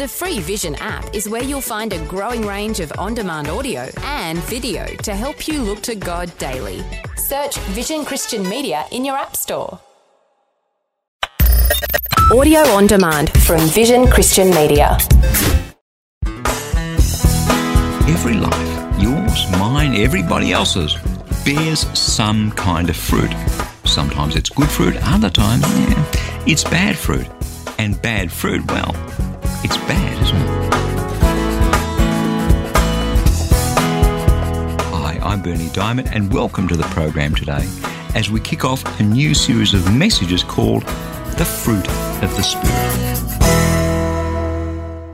The free Vision app is where you'll find a growing range of on demand audio and video to help you look to God daily. Search Vision Christian Media in your App Store. Audio on demand from Vision Christian Media. Every life, yours, mine, everybody else's, bears some kind of fruit. Sometimes it's good fruit, other times, yeah, it's bad fruit. And bad fruit, well, it's bad, isn't it? Hi, I'm Berni Dymet, and welcome to the program today as we kick off a new series of messages called The Fruit of the Spirit.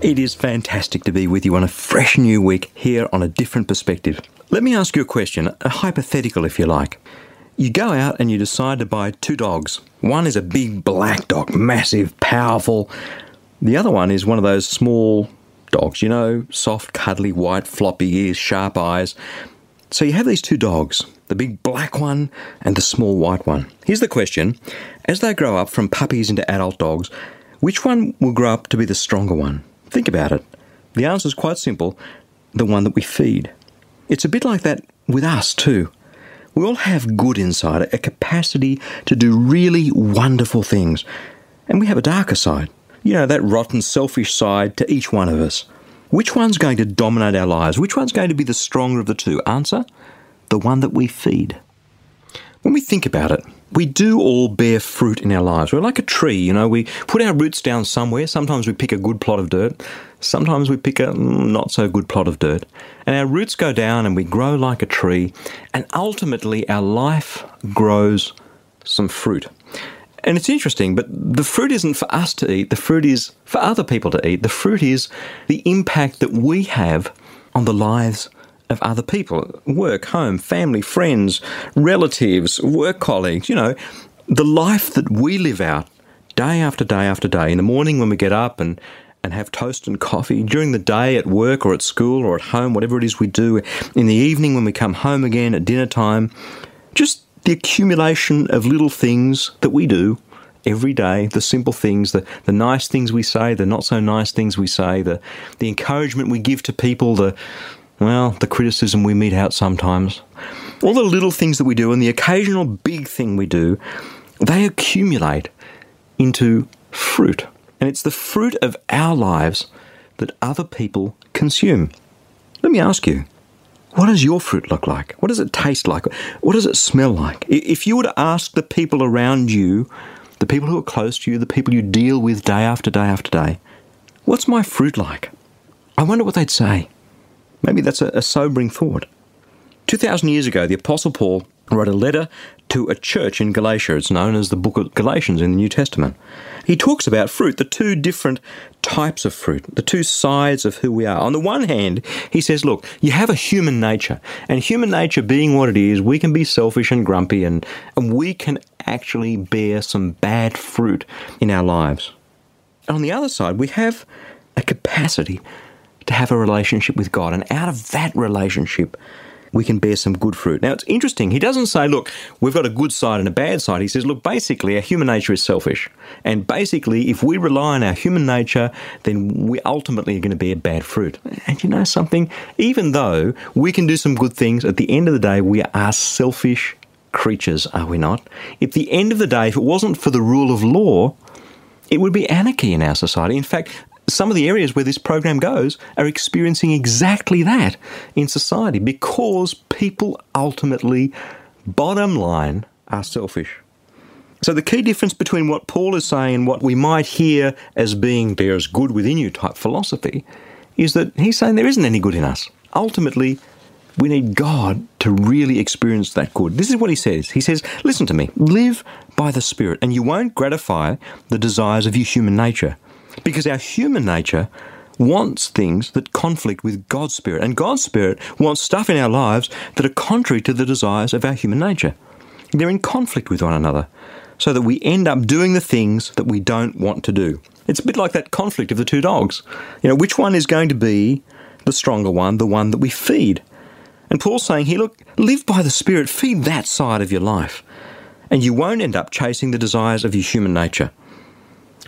It is fantastic to be with you on a fresh new week here on a different perspective. Let me ask you a question, a hypothetical if you like. You go out and you decide to buy two dogs. One is a big black dog, massive, powerful. The other one is one of those small dogs, you know, soft, cuddly, white, floppy ears, sharp eyes. So you have these two dogs, the big black one and the small white one. Here's the question As they grow up from puppies into adult dogs, which one will grow up to be the stronger one? Think about it. The answer is quite simple the one that we feed. It's a bit like that with us, too. We all have good inside, a capacity to do really wonderful things. And we have a darker side. You know, that rotten, selfish side to each one of us. Which one's going to dominate our lives? Which one's going to be the stronger of the two? Answer the one that we feed. When we think about it, we do all bear fruit in our lives. We're like a tree, you know, we put our roots down somewhere. Sometimes we pick a good plot of dirt, sometimes we pick a not so good plot of dirt. And our roots go down and we grow like a tree, and ultimately our life grows some fruit. And it's interesting, but the fruit isn't for us to eat, the fruit is for other people to eat. The fruit is the impact that we have on the lives of other people work, home, family, friends, relatives, work colleagues, you know, the life that we live out day after day after day. In the morning when we get up and, and have toast and coffee, during the day at work or at school or at home, whatever it is we do, in the evening when we come home again at dinner time, just the accumulation of little things that we do every day, the simple things, the, the nice things we say, the not so nice things we say, the, the encouragement we give to people, the, well, the criticism we mete out sometimes, all the little things that we do and the occasional big thing we do, they accumulate into fruit. And it's the fruit of our lives that other people consume. Let me ask you, what does your fruit look like? What does it taste like? What does it smell like? If you were to ask the people around you, the people who are close to you, the people you deal with day after day after day, what's my fruit like? I wonder what they'd say. Maybe that's a, a sobering thought. 2,000 years ago, the Apostle Paul wrote a letter to a church in Galatia. It's known as the book of Galatians in the New Testament. He talks about fruit, the two different types of fruit, the two sides of who we are. On the one hand, he says, look, you have a human nature, and human nature being what it is, we can be selfish and grumpy, and, and we can actually bear some bad fruit in our lives. And On the other side, we have a capacity to have a relationship with God. And out of that relationship, we can bear some good fruit. Now, it's interesting. He doesn't say, look, we've got a good side and a bad side. He says, look, basically, our human nature is selfish. And basically, if we rely on our human nature, then we ultimately are going to bear bad fruit. And you know something? Even though we can do some good things, at the end of the day, we are selfish creatures, are we not? At the end of the day, if it wasn't for the rule of law, it would be anarchy in our society. In fact, some of the areas where this program goes are experiencing exactly that in society because people ultimately, bottom line, are selfish. So, the key difference between what Paul is saying and what we might hear as being there is good within you type philosophy is that he's saying there isn't any good in us. Ultimately, we need God to really experience that good. This is what he says. He says, Listen to me, live by the Spirit, and you won't gratify the desires of your human nature. Because our human nature wants things that conflict with God's Spirit, and God's Spirit wants stuff in our lives that are contrary to the desires of our human nature. They're in conflict with one another, so that we end up doing the things that we don't want to do. It's a bit like that conflict of the two dogs. You know, which one is going to be the stronger one, the one that we feed? And Paul's saying here, look, live by the Spirit, feed that side of your life, and you won't end up chasing the desires of your human nature.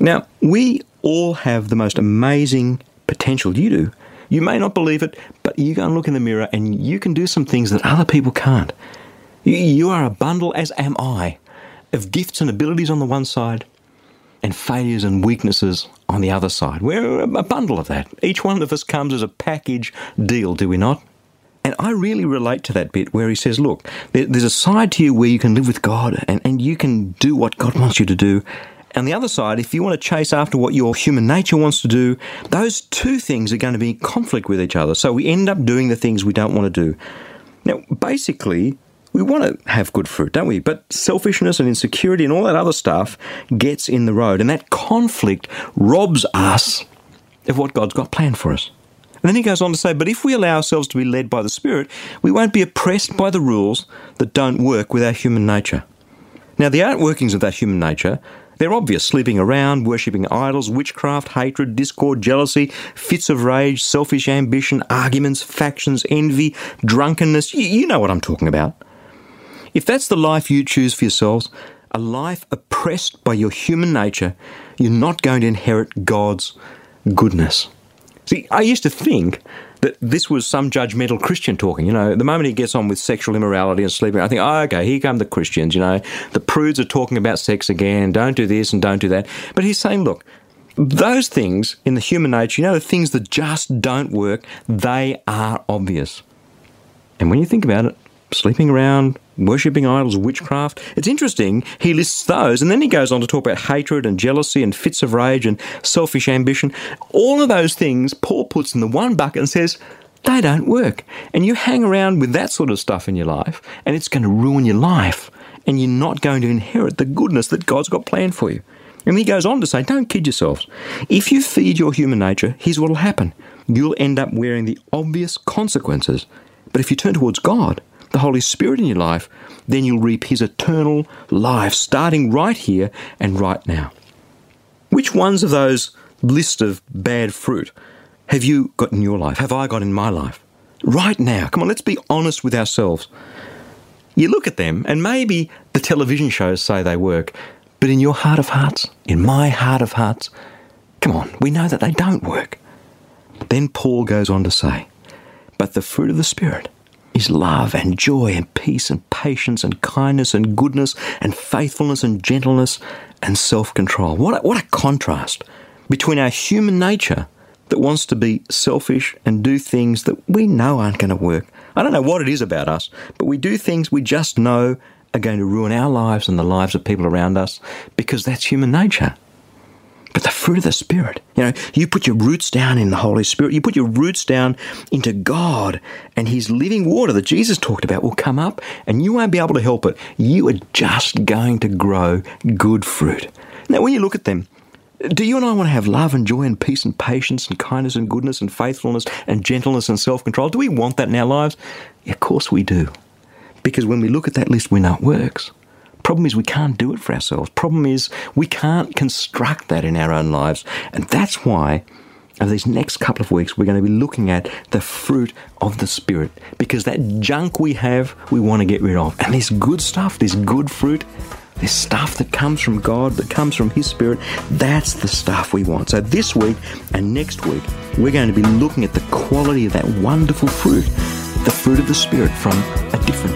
Now, we all have the most amazing potential. You do. You may not believe it, but you go and look in the mirror and you can do some things that other people can't. You are a bundle, as am I, of gifts and abilities on the one side and failures and weaknesses on the other side. We're a bundle of that. Each one of us comes as a package deal, do we not? And I really relate to that bit where he says, look, there's a side to you where you can live with God and, and you can do what God wants you to do. And the other side, if you want to chase after what your human nature wants to do, those two things are going to be in conflict with each other. So we end up doing the things we don't want to do. Now, basically, we want to have good fruit, don't we? But selfishness and insecurity and all that other stuff gets in the road. And that conflict robs us of what God's got planned for us. And then he goes on to say, but if we allow ourselves to be led by the Spirit, we won't be oppressed by the rules that don't work with our human nature. Now, the outworkings of that human nature, they're obvious sleeping around, worshipping idols, witchcraft, hatred, discord, jealousy, fits of rage, selfish ambition, arguments, factions, envy, drunkenness. You, you know what I'm talking about. If that's the life you choose for yourselves, a life oppressed by your human nature, you're not going to inherit God's goodness. See, I used to think that this was some judgmental Christian talking. You know, the moment he gets on with sexual immorality and sleeping, I think, oh, okay, here come the Christians. You know, the prudes are talking about sex again. Don't do this and don't do that. But he's saying, look, those things in the human nature, you know, the things that just don't work, they are obvious. And when you think about it, sleeping around, worshipping idols, witchcraft. It's interesting, he lists those, and then he goes on to talk about hatred and jealousy and fits of rage and selfish ambition. All of those things Paul puts in the one bucket and says, they don't work. And you hang around with that sort of stuff in your life, and it's going to ruin your life, and you're not going to inherit the goodness that God's got planned for you. And he goes on to say, don't kid yourselves. If you feed your human nature, here's what will happen. You'll end up wearing the obvious consequences. But if you turn towards God, the Holy Spirit in your life, then you'll reap His eternal life starting right here and right now. Which ones of those list of bad fruit have you got in your life? Have I got in my life? Right now. Come on, let's be honest with ourselves. You look at them, and maybe the television shows say they work, but in your heart of hearts, in my heart of hearts, come on, we know that they don't work. Then Paul goes on to say, But the fruit of the Spirit is love and joy and peace and patience and kindness and goodness and faithfulness and gentleness and self control. What what a contrast between our human nature that wants to be selfish and do things that we know aren't going to work. I don't know what it is about us, but we do things we just know are going to ruin our lives and the lives of people around us because that's human nature but the fruit of the Spirit. You know, you put your roots down in the Holy Spirit, you put your roots down into God, and His living water that Jesus talked about will come up, and you won't be able to help it. You are just going to grow good fruit. Now, when you look at them, do you and I want to have love and joy and peace and patience and kindness and goodness and faithfulness and gentleness and self control? Do we want that in our lives? Yeah, of course we do. Because when we look at that list, we know it works. Problem is, we can't do it for ourselves. Problem is, we can't construct that in our own lives. And that's why, over these next couple of weeks, we're going to be looking at the fruit of the Spirit. Because that junk we have, we want to get rid of. And this good stuff, this good fruit, this stuff that comes from God, that comes from His Spirit, that's the stuff we want. So this week and next week, we're going to be looking at the quality of that wonderful fruit, the fruit of the Spirit, from a different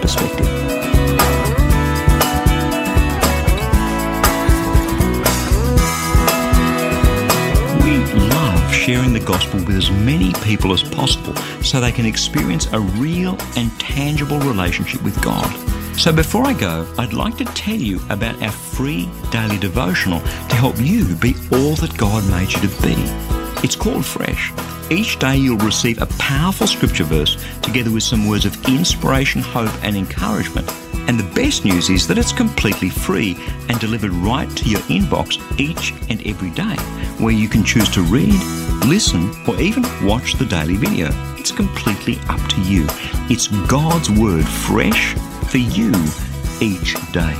gospel with as many people as possible so they can experience a real and tangible relationship with God. So before I go, I'd like to tell you about our free daily devotional to help you be all that God made you to be. It's called Fresh. Each day you'll receive a powerful scripture verse together with some words of inspiration, hope, and encouragement. And the best news is that it's completely free and delivered right to your inbox each and every day, where you can choose to read, listen, or even watch the daily video. It's completely up to you. It's God's Word fresh for you each day.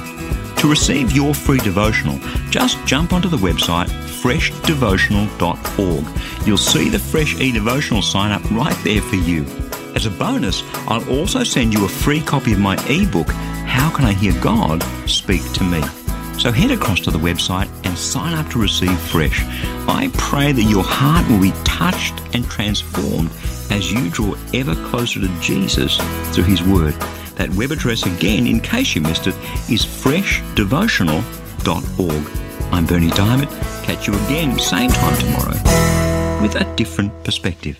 To receive your free devotional, just jump onto the website freshdevotional.org. You'll see the Fresh E Devotional sign up right there for you. As a bonus, I'll also send you a free copy of my ebook, How Can I Hear God Speak to Me? So head across to the website and sign up to receive fresh. I pray that your heart will be touched and transformed as you draw ever closer to Jesus through His Word. That web address again, in case you missed it, is freshdevotional.org. I'm Berni Dymet. Catch you again, same time tomorrow, with a different perspective.